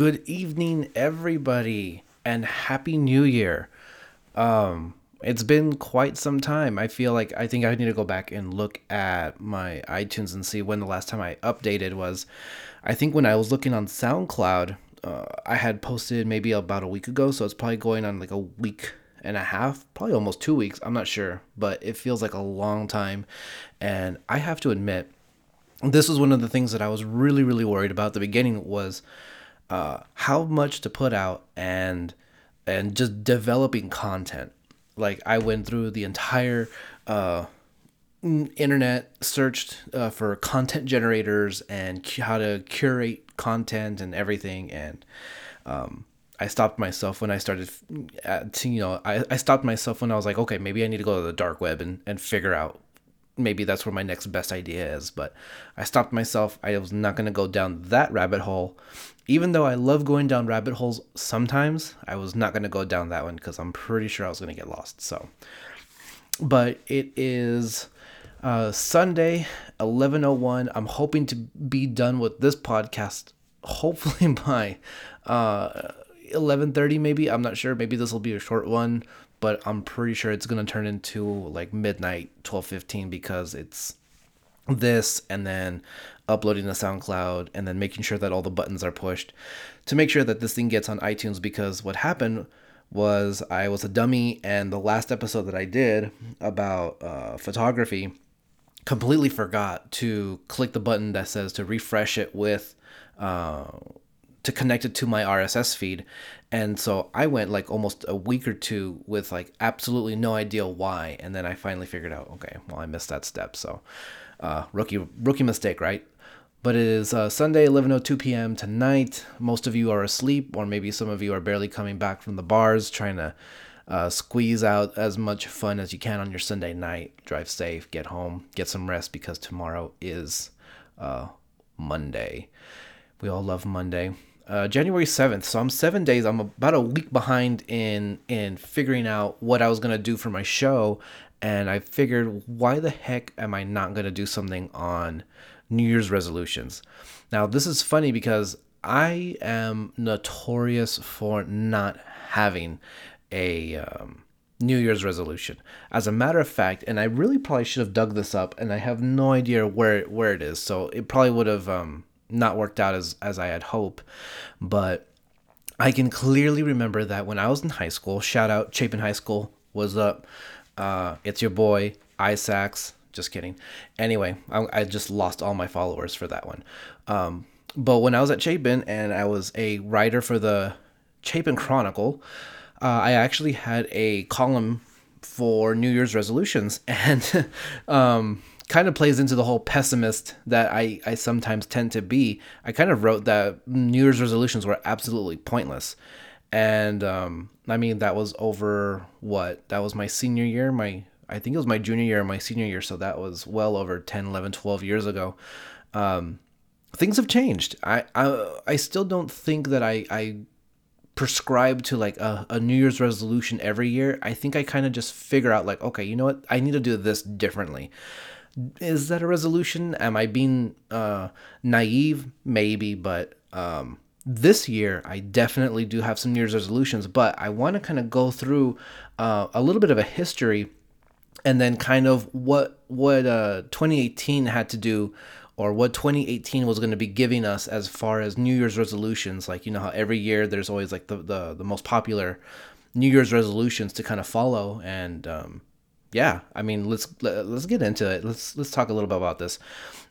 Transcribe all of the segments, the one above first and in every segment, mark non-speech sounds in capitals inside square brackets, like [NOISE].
Good evening, everybody, and Happy New Year. Um, it's been quite some time. I feel like I think I need to go back and look at my iTunes and see when the last time I updated was. I think when I was looking on SoundCloud, uh, I had posted maybe about a week ago, so it's probably going on like a week and a half, probably almost two weeks. I'm not sure, but it feels like a long time. And I have to admit, this was one of the things that I was really, really worried about. The beginning was uh, how much to put out and and just developing content. Like I went through the entire uh, internet, searched uh, for content generators and how to curate content and everything, and um, I stopped myself when I started, to, you know, I, I stopped myself when I was like, okay, maybe I need to go to the dark web and, and figure out maybe that's where my next best idea is. But I stopped myself. I was not going to go down that rabbit hole. Even though I love going down rabbit holes sometimes, I was not going to go down that one because I'm pretty sure I was going to get lost. So, but it is uh, Sunday, 11:01. I'm hoping to be done with this podcast hopefully [LAUGHS] by uh 11:30 maybe. I'm not sure. Maybe this will be a short one, but I'm pretty sure it's to turn into like midnight 12:15 because it's this and then uploading the SoundCloud and then making sure that all the buttons are pushed to make sure that this thing gets on iTunes because what happened was I was a dummy and the last episode that I did about uh, photography completely forgot to click the button that says to refresh it with uh, to connect it to my RSS feed. And so I went like almost a week or two with like absolutely no idea why. And then I finally figured out, okay, well, I missed that step. So uh, rookie rookie mistake, right? But it is uh, Sunday, 11:02 p.m. tonight. Most of you are asleep, or maybe some of you are barely coming back from the bars, trying to uh, squeeze out as much fun as you can on your Sunday night. Drive safe, get home, get some rest because tomorrow is uh, Monday. We all love Monday. Uh, January 7th. So I'm seven days. I'm about a week behind in in figuring out what I was gonna do for my show, and I figured, why the heck am I not gonna do something on New Year's resolutions? Now this is funny because I am notorious for not having a um, New Year's resolution. As a matter of fact, and I really probably should have dug this up, and I have no idea where where it is. So it probably would have um, not worked out as as I had hoped, but I can clearly remember that when I was in high school. Shout out Chapin High School. Was up? Uh, it's your boy Isaacs. Just kidding. Anyway, I, I, just lost all my followers for that one. Um, but when I was at Chapin and I was a writer for the Chapin Chronicle, uh, I actually had a column for New Year's resolutions, [LAUGHS] and um, kind of plays into the whole pessimist that I, I sometimes tend to be. I kind of wrote that New Year's resolutions were absolutely pointless. And um, I mean, that was over what? That was my senior year. My I think it was my junior year, my senior year. So that was well over 10, 11, 12 years ago. Um, things have changed. I, I, I still don't think that I, I prescribe to like a, a New Year's resolution every year. I think I kind of just figure out like, okay, you know what? I need to do this differently is that a resolution? Am I being uh, naive? Maybe, but um, this year I definitely do have some New Year's resolutions. But I want to kind of go through uh, a little bit of a history, and then kind of what what uh, 2018 had to do, or what 2018 was going to be giving us as far as New Year's resolutions. Like you know how every year there's always like the the, the most popular New Year's resolutions to kind of follow and. Um, yeah, I mean, let's let's get into it. Let's let's talk a little bit about this.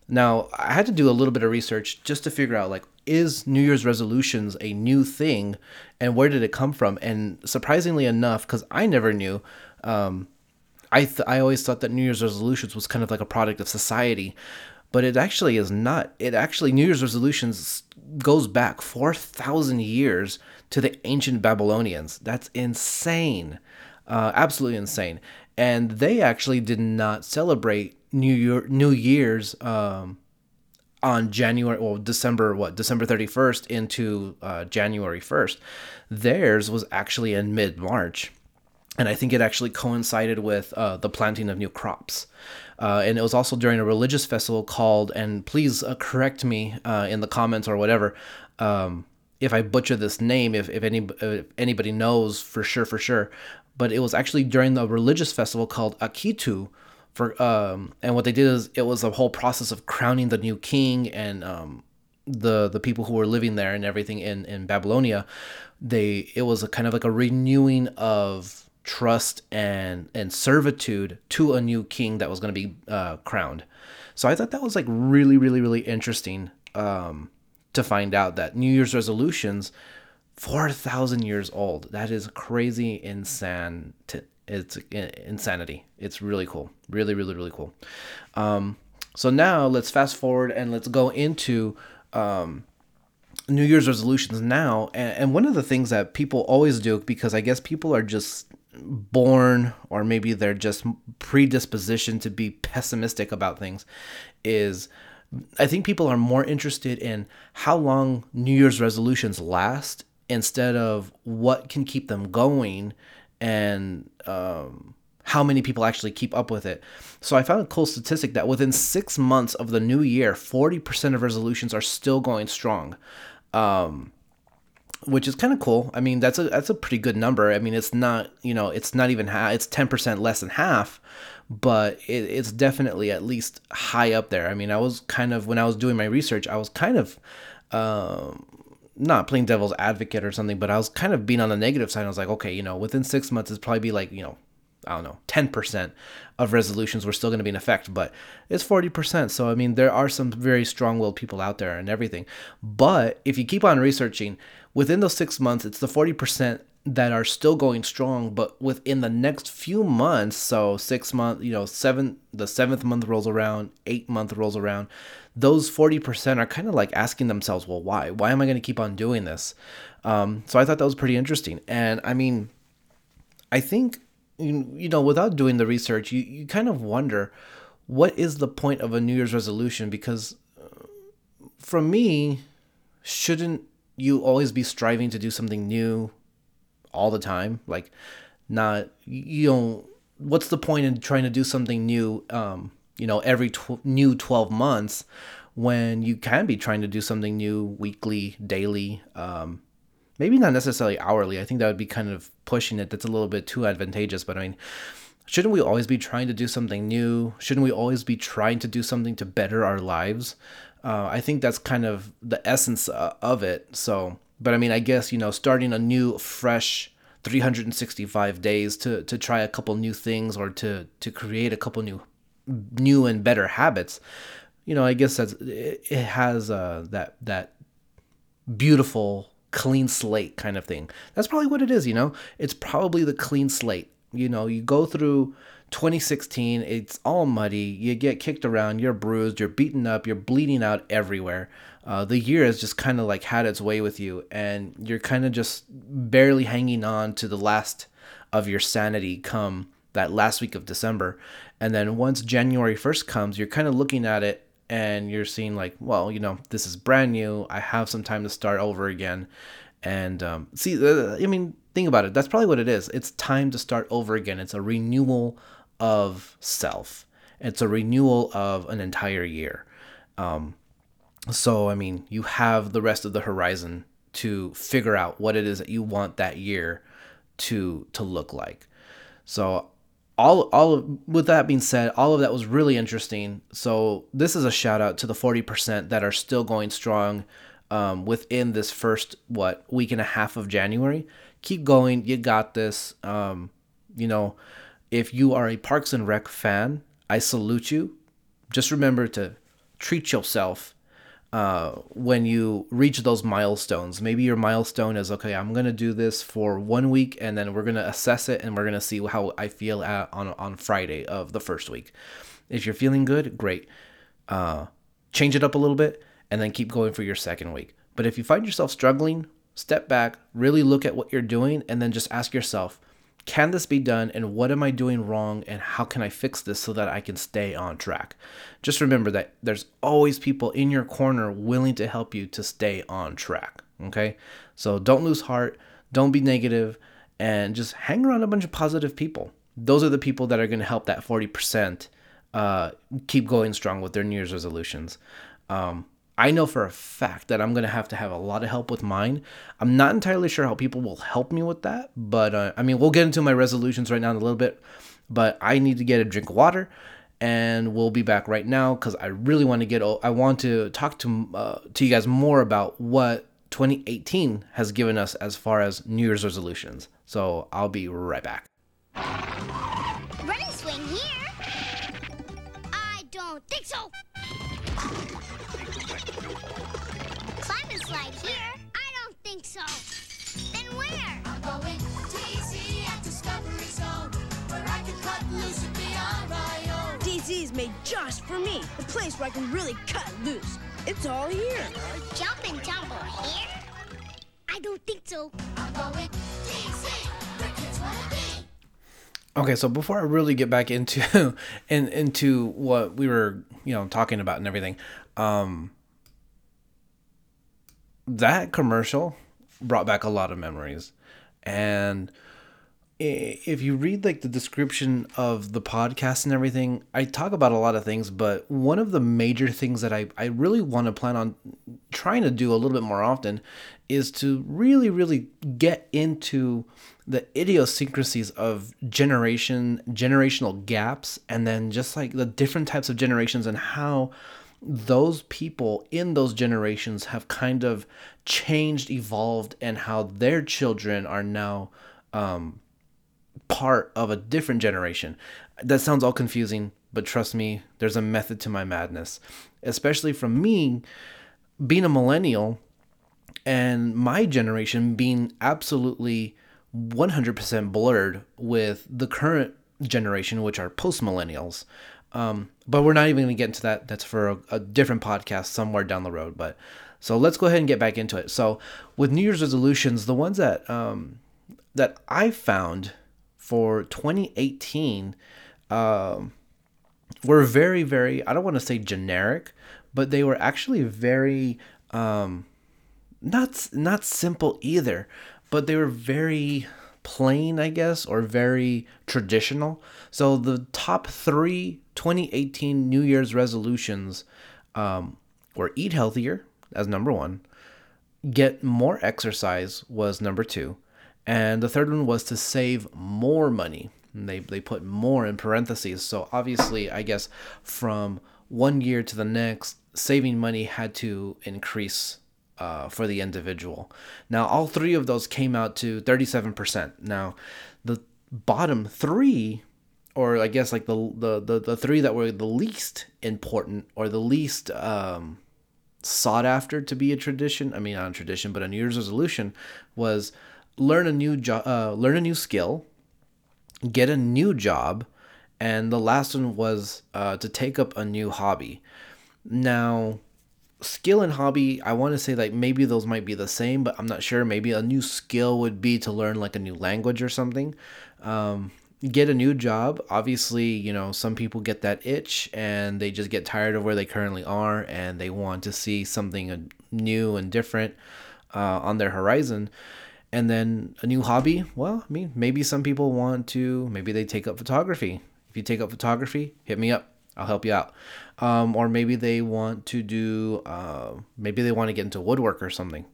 Now, I had to do a little bit of research just to figure out like is New Year's resolutions a new thing and where did it come from? And surprisingly enough, cuz I never knew um, I th- I always thought that New Year's resolutions was kind of like a product of society, but it actually is not. It actually New Year's resolutions goes back 4,000 years to the ancient Babylonians. That's insane. Uh, absolutely insane and they actually did not celebrate New Year New Year's um, on January well December what December 31st into uh, January 1st. Theirs was actually in mid March, and I think it actually coincided with uh, the planting of new crops. Uh, and it was also during a religious festival called, and please uh, correct me uh, in the comments or whatever. Um, if I butcher this name, if if any if anybody knows for sure, for sure. But it was actually during the religious festival called Akitu, for um, and what they did is it was a whole process of crowning the new king and um, the the people who were living there and everything in in Babylonia. They it was a kind of like a renewing of trust and and servitude to a new king that was going to be uh, crowned. So I thought that was like really really really interesting. Um, to find out that New Year's resolutions, 4,000 years old. That is crazy insane. It's insanity. It's really cool. Really, really, really cool. Um, so now let's fast forward and let's go into um, New Year's resolutions now. And, and one of the things that people always do, because I guess people are just born or maybe they're just predispositioned to be pessimistic about things, is I think people are more interested in how long New Year's resolutions last instead of what can keep them going and um, how many people actually keep up with it. So I found a cool statistic that within six months of the new year, 40% of resolutions are still going strong. Um, which is kind of cool. I mean, that's a that's a pretty good number. I mean, it's not you know it's not even half. It's ten percent less than half, but it, it's definitely at least high up there. I mean, I was kind of when I was doing my research, I was kind of um, not playing devil's advocate or something, but I was kind of being on the negative side. I was like, okay, you know, within six months, it's probably be like you know I don't know, 10% of resolutions were still going to be in effect, but it's 40%. So, I mean, there are some very strong willed people out there and everything. But if you keep on researching, within those six months, it's the 40% that are still going strong, but within the next few months, so six months, you know, seven, the seventh month rolls around, eight month rolls around, those 40% are kind of like asking themselves, well, why? Why am I going to keep on doing this? Um, so I thought that was pretty interesting. And I mean, I think you, know, without doing the research, you, you kind of wonder what is the point of a New Year's resolution? Because uh, from me, shouldn't you always be striving to do something new all the time? Like, not, you know, what's the point in trying to do something new, um, you know, every tw- new 12 months when you can be trying to do something new weekly, daily, um, maybe not necessarily hourly. I think that would be kind of pushing it. That's a little bit too advantageous. But I mean, shouldn't we always be trying to do something new? Shouldn't we always be trying to do something to better our lives? Uh, I think that's kind of the essence uh, of it. So, but I mean, I guess you know, starting a new, fresh 365 days to to try a couple new things or to to create a couple new new and better habits. You know, I guess that's it, has uh, that that beautiful clean slate kind of thing. That's probably what it is, you know? It's probably the clean slate. You know, you go through 2016, it's all muddy, you get kicked around, you're bruised, you're beaten up, you're bleeding out everywhere. Uh, the year has just kind of like had its way with you, and you're kind of just barely hanging on to the last of your sanity come that last week of December. And then once January 1st comes, you're kind of looking at it and you're seeing like, well, you know, this is brand new. I have some time to start over again. And um, see, uh, I mean, think about it. That's probably what it is. It's time to start over again. It's a renewal of self. It's a renewal of an entire year. Um, so, I mean, you have the rest of the horizon to figure out what it is that you want that year to to look like. So all all of, with that being said, all of that was really interesting. So this is a shout out to the 40% that are still going strong um, within this first what week and a half of January. Keep going, you got this. Um, you know, if you are a Parks and Rec fan, I salute you. Just remember to treat yourself uh, when you reach those milestones. Maybe your milestone is okay. I'm gonna do this for one week, and then we're gonna assess it, and we're gonna see how I feel at, on on Friday of the first week. If you're feeling good, great. Uh, change it up a little bit, and then keep going for your second week. But if you find yourself struggling, step back, really look at what you're doing, and then just ask yourself, can this be done and what am I doing wrong and how can I fix this so that I can stay on track? Just remember that there's always people in your corner willing to help you to stay on track. Okay? So don't lose heart, don't be negative, and just hang around a bunch of positive people. Those are the people that are going to help that 40% uh, keep going strong with their New Year's resolutions. Um, I know for a fact that I'm going to have to have a lot of help with mine. I'm not entirely sure how people will help me with that, but uh, I mean, we'll get into my resolutions right now in a little bit. But I need to get a drink of water, and we'll be back right now because I really want to get. I want to talk to uh, to you guys more about what 2018 has given us as far as New Year's resolutions. So I'll be right back. Running swing here? I don't think so. Climb and slide here? I don't think so. Then where? I'm going DZ at Discovery Zone, where I can cut loose and be on my own. DZ is made just for me. The place where I can really cut loose. It's all here. Jump and tumble here? I don't think so. Okay, so before I really get back into [LAUGHS] in, into what we were, you know, talking about and everything, um that commercial brought back a lot of memories. And if you read like the description of the podcast and everything, I talk about a lot of things, but one of the major things that I, I really want to plan on trying to do a little bit more often is to really, really get into the idiosyncrasies of generation, generational gaps, and then just like the different types of generations and how those people in those generations have kind of changed, evolved, and how their children are now um, part of a different generation. That sounds all confusing, but trust me, there's a method to my madness. Especially from me being a millennial and my generation being absolutely 100% blurred with the current generation, which are post millennials. Um, but we're not even going to get into that. That's for a, a different podcast somewhere down the road. But so let's go ahead and get back into it. So with New Year's resolutions, the ones that um, that I found for 2018 um, were very, very. I don't want to say generic, but they were actually very um, not not simple either, but they were very plain, I guess, or very traditional. So the top three 2018 New Year's resolutions um, were eat healthier as number one, get more exercise was number two, and the third one was to save more money. And they they put more in parentheses. So obviously, I guess from one year to the next, saving money had to increase uh, for the individual. Now, all three of those came out to 37%. Now, the bottom three, or I guess like the, the, the, the three that were the least important or the least um, sought after to be a tradition, I mean, not a tradition, but a New Year's resolution, was learn a new job, uh, learn a new skill, get a new job, and the last one was uh, to take up a new hobby. Now, skill and hobby, I want to say like maybe those might be the same, but I'm not sure. Maybe a new skill would be to learn like a new language or something. Um, get a new job. Obviously, you know, some people get that itch and they just get tired of where they currently are and they want to see something new and different uh, on their horizon. And then a new hobby, well, I mean, maybe some people want to, maybe they take up photography. If you take up photography, hit me up. I'll help you out. Um, or maybe they want to do, uh, maybe they want to get into woodwork or something.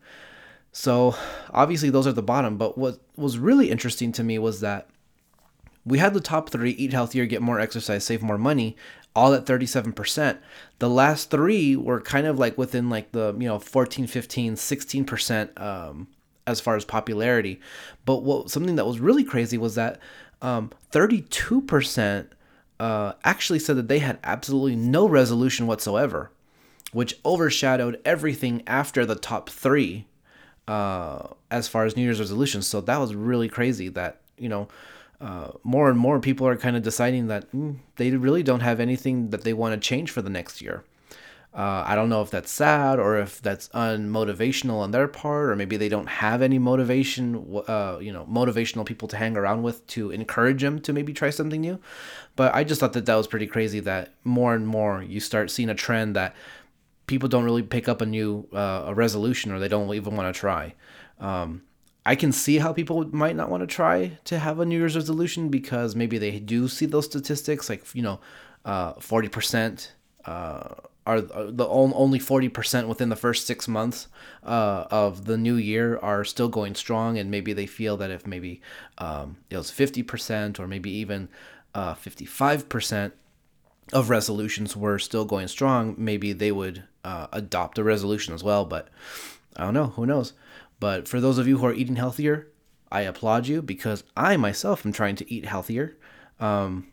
So obviously those are the bottom. But what was really interesting to me was that we had the top three eat healthier, get more exercise, save more money, all at 37%. The last three were kind of like within like the, you know, 14, 15, 16% um, as far as popularity. But what something that was really crazy was that um, 32% uh, actually said that they had absolutely no resolution whatsoever, which overshadowed everything after the top three uh, as far as New Year's resolutions. So that was really crazy that, you know, uh, more and more people are kind of deciding that mm, they really don't have anything that they want to change for the next year. Uh, I don't know if that's sad or if that's unmotivational on their part, or maybe they don't have any motivation, uh, you know, motivational people to hang around with to encourage them to maybe try something new. But I just thought that that was pretty crazy that more and more you start seeing a trend that people don't really pick up a new uh, a resolution or they don't even want to try. Um, I can see how people might not want to try to have a New Year's resolution because maybe they do see those statistics, like you know, uh, forty percent uh, are the only 40% within the first six months uh, of the new year are still going strong and maybe they feel that if maybe um, it was 50% or maybe even uh, 55% of resolutions were still going strong maybe they would uh, adopt a resolution as well but i don't know. Who knows? But for those of you who are eating healthier i applaud you because i myself am trying to eat healthier. Um,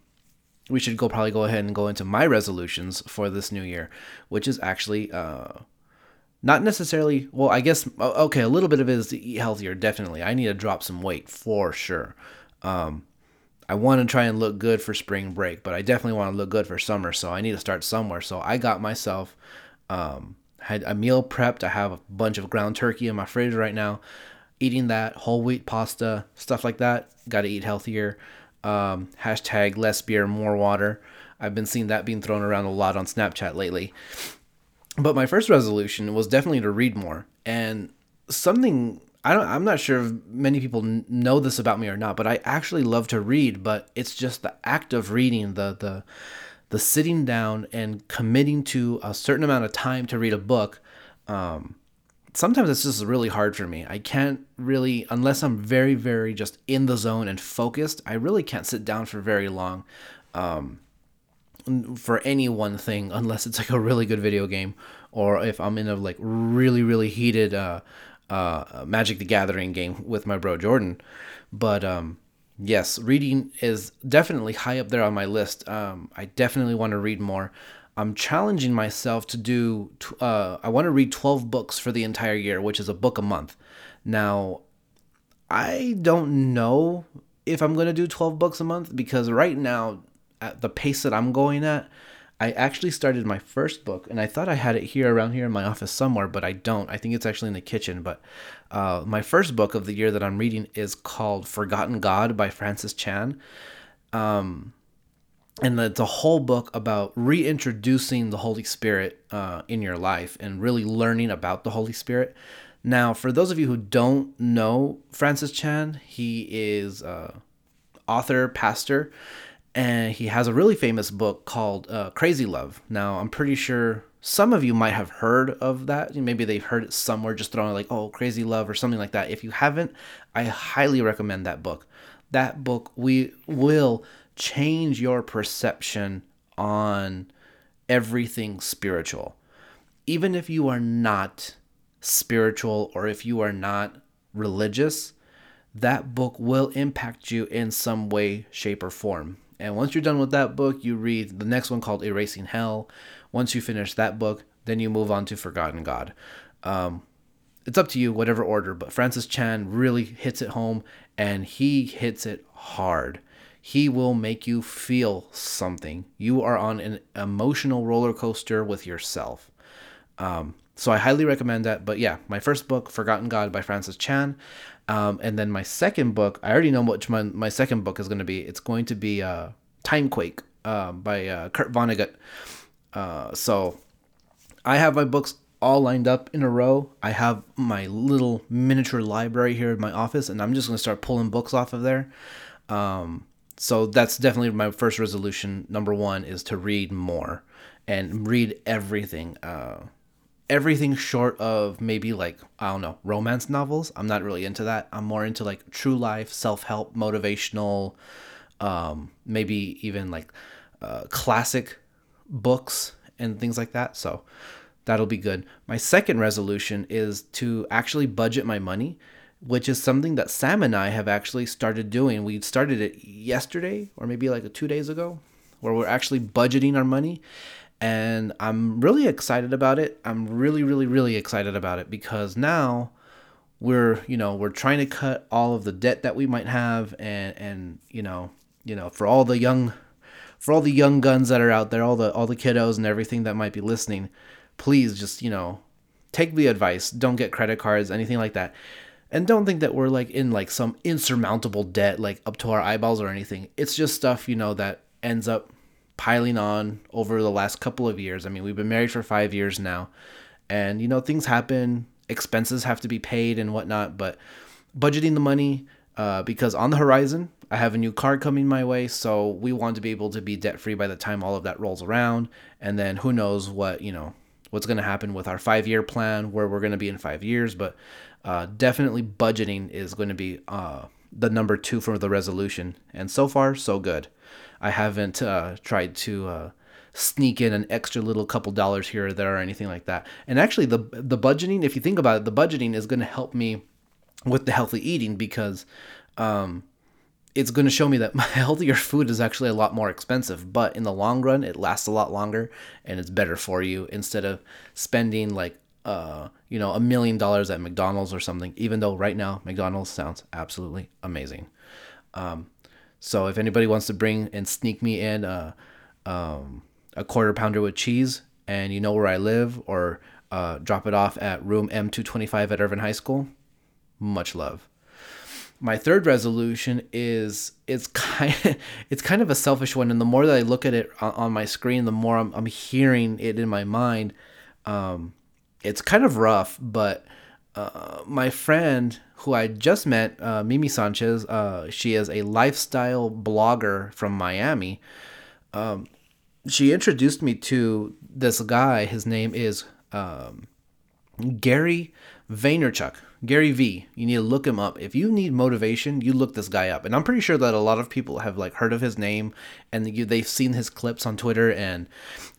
we should go probably go ahead and go into my resolutions for this new year, which is actually uh, not necessarily. Well, I guess okay, a little bit of it is to eat healthier. Definitely, I need to drop some weight for sure. Um, I want to try and look good for spring break, but I definitely want to look good for summer. So I need to start somewhere. So I got myself um, had a meal prepped. I have a bunch of ground turkey in my fridge right now. Eating that whole wheat pasta, stuff like that. Got to eat healthier. Um, hashtag less beer, more water. I've been seeing that being thrown around a lot on Snapchat lately. But my first resolution was definitely to read more. And something I don't I'm not sure if many people know this about me or not, but I actually love to read, but it's just the act of reading, the the the sitting down and committing to a certain amount of time to read a book. Um, sometimes it's just really hard for me. I can't really, unless I'm very, very just in the zone and focused, I really can't sit down for very long um, for any one thing, unless it's like a really good video game or if I'm in a like really, really heated uh, uh, Magic the Gathering game with my bro Jordan. But um, yes, reading is definitely high up there on my list. Um, I definitely want to read more. I'm challenging myself to do. Uh, I want to read 12 books for the entire year, which is a book a month. Now, I don't know if I'm going to do 12 books a month because right now, at the pace that I'm going at, I actually started my first book and I thought I had it here around here in my office somewhere, but I don't. I think it's actually in the kitchen. But uh, my first book of the year that I'm reading is called Forgotten God by Francis Chan. Um, and it's a whole book about reintroducing the Holy Spirit uh, in your life and really learning about the Holy Spirit. Now, for those of you who don't know Francis Chan, he is uh, author, pastor, and he has a really famous book called uh, Crazy Love. Now, I'm pretty sure some of you might have heard of that. Maybe they've heard it somewhere, just thrown like, "Oh, Crazy Love" or something like that. If you haven't, I highly recommend that book. That book we will change your perception on everything spiritual. Even if you are not spiritual or if you are not religious, that book will impact you in some way, shape, or form. And once you're done with that book, you read the next one called Erasing Hell. Once you finish that book, then you move on to Forgotten God. Um, it's up to you, whatever order, but Francis Chan really hits it home and he hits it hard. He will make you feel something. You are on an emotional roller coaster with yourself. Um, so I highly recommend that. But yeah, my first book, Forgotten God by Francis Chan. Um, and then my second book, I already know which my, my second book is going to be. It's going to be uh, Timequake uh, by uh, Kurt Vonnegut. Uh, so I have my books all lined up in a row. I have my little miniature library here in my office, and I'm just going to start pulling books off of there. Um, so that's definitely my first resolution. Number one is to read more and read everything. Uh, everything short of maybe like I don't know romance novels. I'm not really into that. I'm more into like true life, self help, motivational, um, maybe even like uh, classic books and things like that. So that'll be good. My second resolution is to actually budget my money, which is something that Sam and I have actually started doing. We started it yesterday or maybe like two days ago, where we're actually budgeting our money and I'm really excited about it. I'm really, really, really excited about it because now we're, you know, we're trying to cut all of the debt that we might have, and and you know, you know, for all the young, for all the young guns that are out there, all the all the kiddos and everything that might be listening, please just you know, take the advice. Don't get credit cards, anything like that. And don't think that we're like in like some insurmountable debt, like up to our eyeballs or anything. It's just stuff, you know, that ends up piling on over the last couple of years. I mean, we've been married for five years now, and you know things happen, expenses have to be paid and whatnot. But budgeting the money uh, because on the horizon, I have a new car coming my way, so we want to be able to be debt free by the time all of that rolls around. And then who knows what, you know, what's going to happen with our five year plan, where we're going to be in five years. But uh, definitely budgeting is going to be uh, the number two for the resolution. And so far, so good. I haven't uh, tried to uh, sneak in an extra little couple dollars here or there or anything like that. And actually, the the budgeting, if you think about it, the budgeting is going to help me with the healthy eating because um, it's going to show me that [LAUGHS] my healthier food is actually a lot more expensive, but in the long run, it lasts a lot longer and it's better for you instead of spending like uh, you know, a million dollars at McDonald's or something. Even though right now McDonald's sounds absolutely amazing. Um, so if anybody wants to bring and sneak me in a, um, a quarter pounder with cheese, and you know where I live, or uh, drop it off at room M225 at Irvin High School, much love my third resolution is it's kind of, [LAUGHS] it's kind of a selfish one. And the more that i look at it on, my screen the more i'm, I'm hearing it in my mind. Um, it's kind of rough but uh, my friend who i just met uh, mimi sanchez uh, she is a lifestyle blogger from miami. Um, she introduced me to this guy. His name is um, gary vaynerchuk Gary V. You need to look him up. If you need motivation, you look this guy up. And I'm pretty sure that a lot of people have like heard of his name and you, they've seen his clips on Twitter and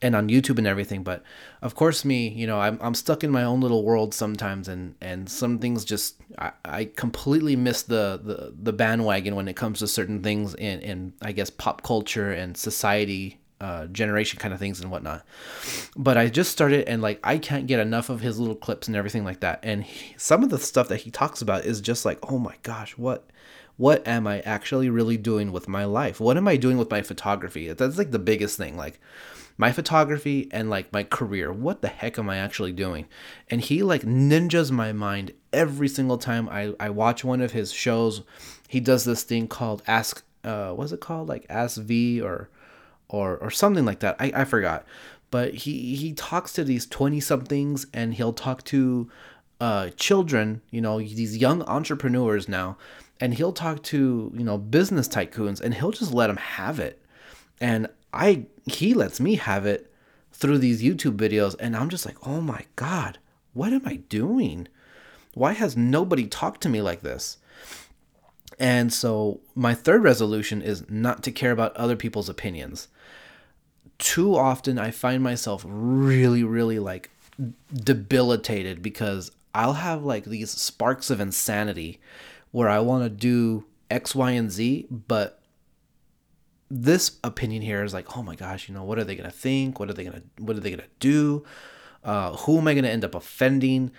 and on YouTube and everything. But of course, me, you know, I'm, I'm stuck in my own little world sometimes, and and some things just I, I completely miss the, the the bandwagon when it comes to certain things in in I guess pop culture and society uh, generation kind of things and whatnot. But I just started and like I can't get enough of his little clips and everything like that. And he, some of the stuff that he talks about is just like, oh my gosh, what what am I actually really doing with my life? What am I doing with my photography? That's like the biggest thing. Like my photography and like my career. What the heck am I actually doing? And he like ninjas my mind every single time I, I watch one of his shows. He does this thing called Ask uh what's it called? Like Ask V or or or something like that. I, I forgot. But he he talks to these 20 somethings and he'll talk to uh, children, you know, these young entrepreneurs now, and he'll talk to, you know, business tycoons and he'll just let them have it. And I he lets me have it through these YouTube videos and I'm just like, "Oh my god, what am I doing? Why has nobody talked to me like this?" And so my third resolution is not to care about other people's opinions too often I find myself really, really like debilitated because I'll have like these sparks of insanity where I want to do X, Y, and Z, but this opinion here is like, oh my gosh, you know, what are they gonna think? What are they gonna what are they gonna do? Uh, who am I gonna end up offending?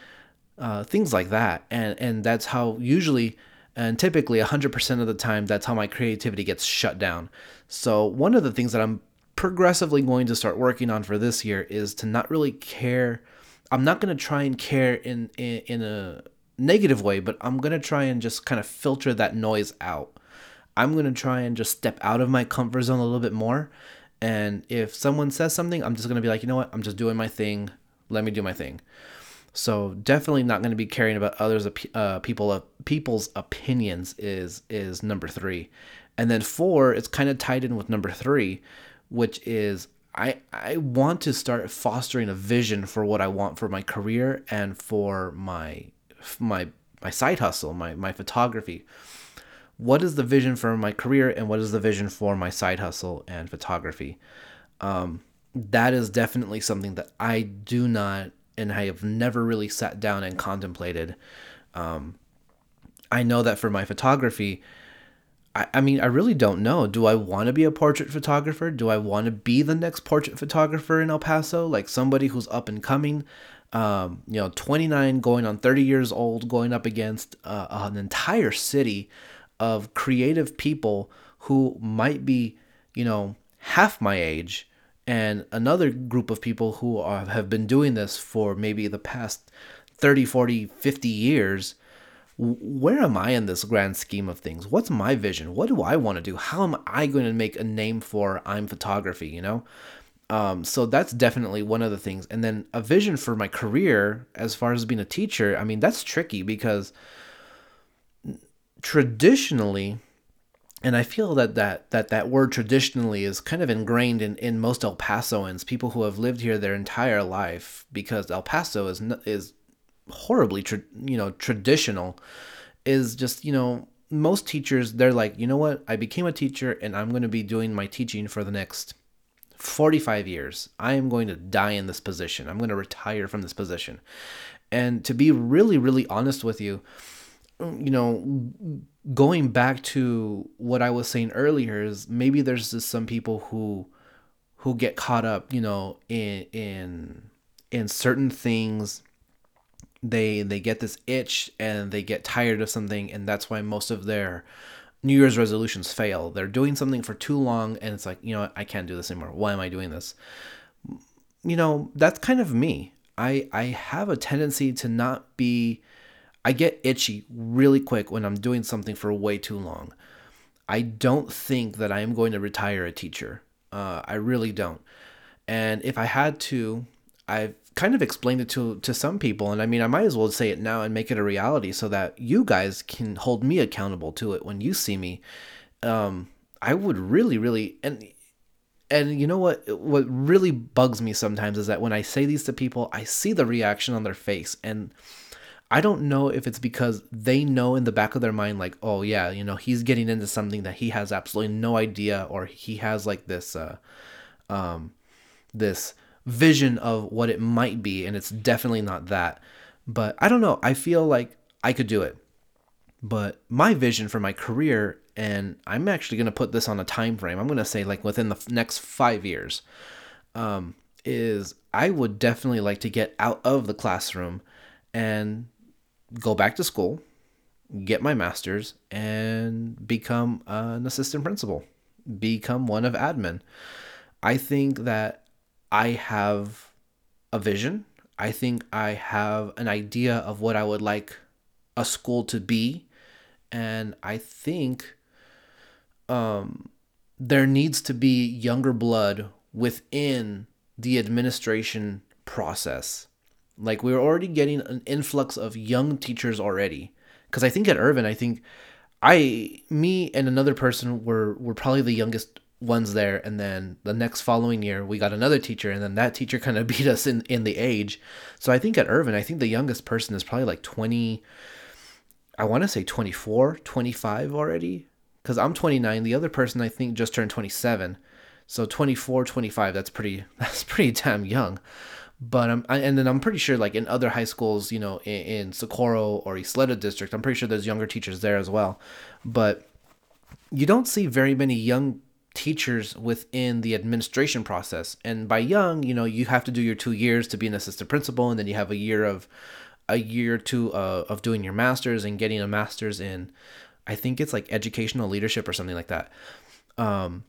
Uh, things like that, and and that's how usually and typically 100% of the time that's how my creativity gets shut down. So one of the things that I'm progressively going to start working on for this year is to not really care. I'm not going to try and care in, in in a negative way, but I'm going to try and just kind of filter that noise out. I'm going to try and just step out of my comfort zone a little bit more. And if someone says something, I'm just going to be like, you know what? I'm just doing my thing. Let me do my thing. So definitely not going to be caring about others, uh, people, uh, people's opinions is is number three, and then four. It's kind of tied in with number three, which is I I want to start fostering a vision for what I want for my career and for my my my side hustle, my my photography. What is the vision for my career and what is the vision for my side hustle and photography? Um, that is definitely something that I do not and I have never really sat down and contemplated. Um, I know that for my photography, I, I mean, I really don't know. Do I want to be a portrait photographer? Do I want to be the next portrait photographer in El Paso? Like somebody who's up and coming, um, you know, 29 going on 30 years old, going up against uh, an entire city of creative people who might be, you know, half my age and another group of people who are, have been doing this for maybe the past 30, 40, 50 years where am I in this grand scheme of things? What's my vision? What do I want to do? How am I going to make a name for I'm photography, you know? Um, so that's definitely one of the things. And then a vision for my career as far as being a teacher, I mean, that's tricky because traditionally and I feel that that that that word traditionally is kind of ingrained in in most El Pasoans, people who have lived here their entire life, because El Paso is is horribly tra- you know traditional. Is just you know most teachers they're like you know what I became a teacher and I'm going to be doing my teaching for the next 45 years. I am going to die in this position. I'm going to retire from this position. And to be really really honest with you, you know, going back to what I was saying earlier is maybe there's just some people who who get caught up, you know, in in in certain things. They they get this itch and they get tired of something and that's why most of their New Year's resolutions fail. They're doing something for too long and it's like, you know, I can't do this anymore. Why am I doing this? You know, that's kind of me. I I have a tendency to not be I get itchy really quick when I'm doing something for way too long. I don't think that I am going to retire a teacher. Uh, I really don't. And if I had to, I've kind of explained it to to some people, and I mean, I might as well say it now and make it a reality so that you guys can hold me accountable to it when you see me. Um, I would really, really, and and you know what? What really bugs me sometimes is that when I say these to people, I see the reaction on their face, and I don't know if it's because they know in the back of their mind, like, oh yeah, you know, he's getting into something that he has absolutely no idea, or he has like this, uh, um, this vision of what it might be, and it's definitely not that. But I don't know. I feel like I could do it. But my vision for my career, and I'm actually going to put this on a time frame. I'm going to say like within the next five years, um, is I would definitely like to get out of the classroom and go back to school, get my master's, and become an assistant principal, become one of admin. I think that I have a vision. I think I have an idea of what I would like a school to be. And I think um, there needs to be younger blood within the administration process like we're already getting an influx of young teachers already. Because I think at Irvin, I think I, me, and another person were were probably the youngest ones there. And then the next following year, we got another teacher, and then that teacher [LAUGHS] kind of beat us in in the age. So I think at Irvin, I think the youngest person is probably like twenty. I want to say 24, 25 already. Because I'm 29. The other person I think just turned 27. So 24, 25, that's pretty [LAUGHS] that's pretty damn young but I'm and then I'm pretty sure like in other high schools, you know, in, in Socorro or Ysleta district, I'm pretty sure there's younger teachers there as well. But you don't see very many young teachers within the administration process. And by young, you know, you have to do your 2 years to be an assistant principal and then you have a year of a year or two uh, of doing your masters and getting a masters in I think it's like educational leadership or something like that. Um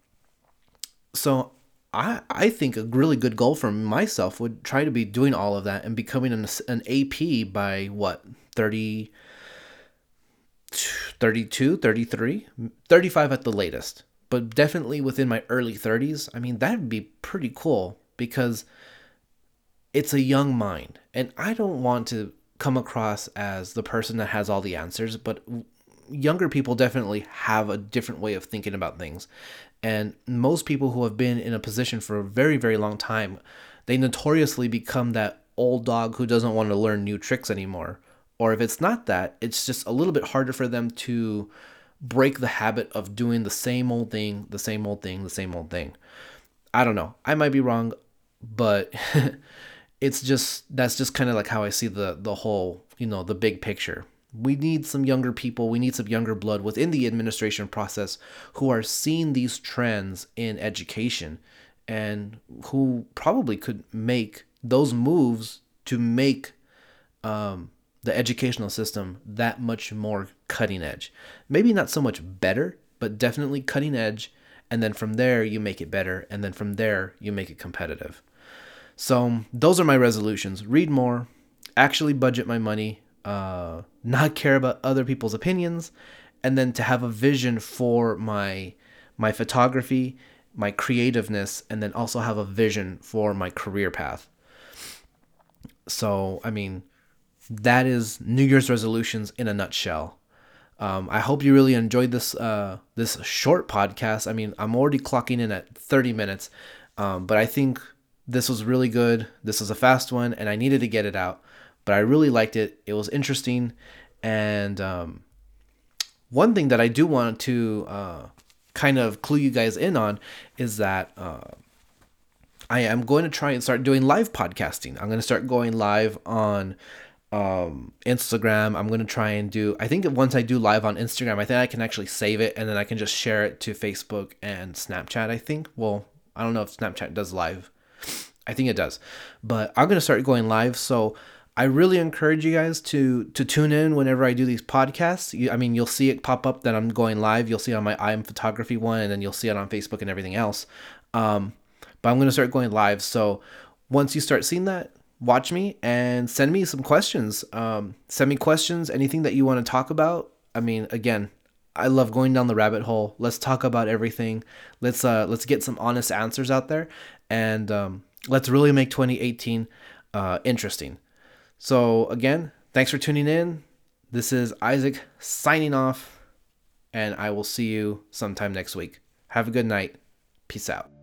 so I, I think a really good goal for myself would try to be doing all of that and becoming an, an AP by what 30 32 33 35 at the latest but definitely within my early 30s I mean that would be pretty cool because it's a young mind and I don't want to come across as the person that has all the answers but younger people definitely have a different way of thinking about things and most people who have been in a position for a very, very long time, they notoriously become that old dog who doesn't want to learn new tricks anymore. Or if it's not that, it's just a little bit harder for them to break the habit of doing the same old thing, the same old thing, the same old thing. I don't know. I might be wrong, but [LAUGHS] it's just that's just kind of like how I see the the whole, you know, the big picture we need some younger people, we need some younger blood within the administration process who are seeing these trends in education and who probably could make those moves to make um, the educational system that much more cutting edge. Maybe not so much better, but definitely cutting edge. And then from there, you make it better. And then from there, you make it competitive. So, those are my resolutions read more, actually budget my money, uh, not care about other people's opinions, and then to have a vision for my my photography, my creativeness, and then also have a vision for my career path. So, I mean, that is New Year's resolutions in a nutshell. Um, I hope you really enjoyed this uh, this short podcast. I mean, I'm already clocking in at 30 minutes, um, but I think this was really good. This was a fast one, and I needed to get it out. But I really liked it. It was interesting, and um, one thing that I do want to uh, kind of clue you guys in on is that uh, I am going to try and start doing live podcasting. I'm going to start going live on um, Instagram. I'm to try and do, I think once I do live on Instagram, I think I can actually save it and then I can just share it to Facebook and Snapchat, I think. Well, I don't know if Snapchat does live. I think it does. But I'm to start going live. So I really encourage you guys to to tune in whenever I do these podcasts. You, I mean, you'll see it pop up that I'm going live. You'll see on my I am photography one, and then you'll see it on Facebook and everything else. Um, but I'm to start going live. So once you start seeing that, watch me and send me some questions. Um, send me questions, anything that you want to talk about. I mean, again, I love going down the rabbit hole. Let's talk about everything. Let's uh, let's get some honest answers out there, and um, let's really make 2018 uh, interesting. So, again, thanks for tuning in. This is Isaac signing off, and I will see you sometime next week. Have a good night. Peace out.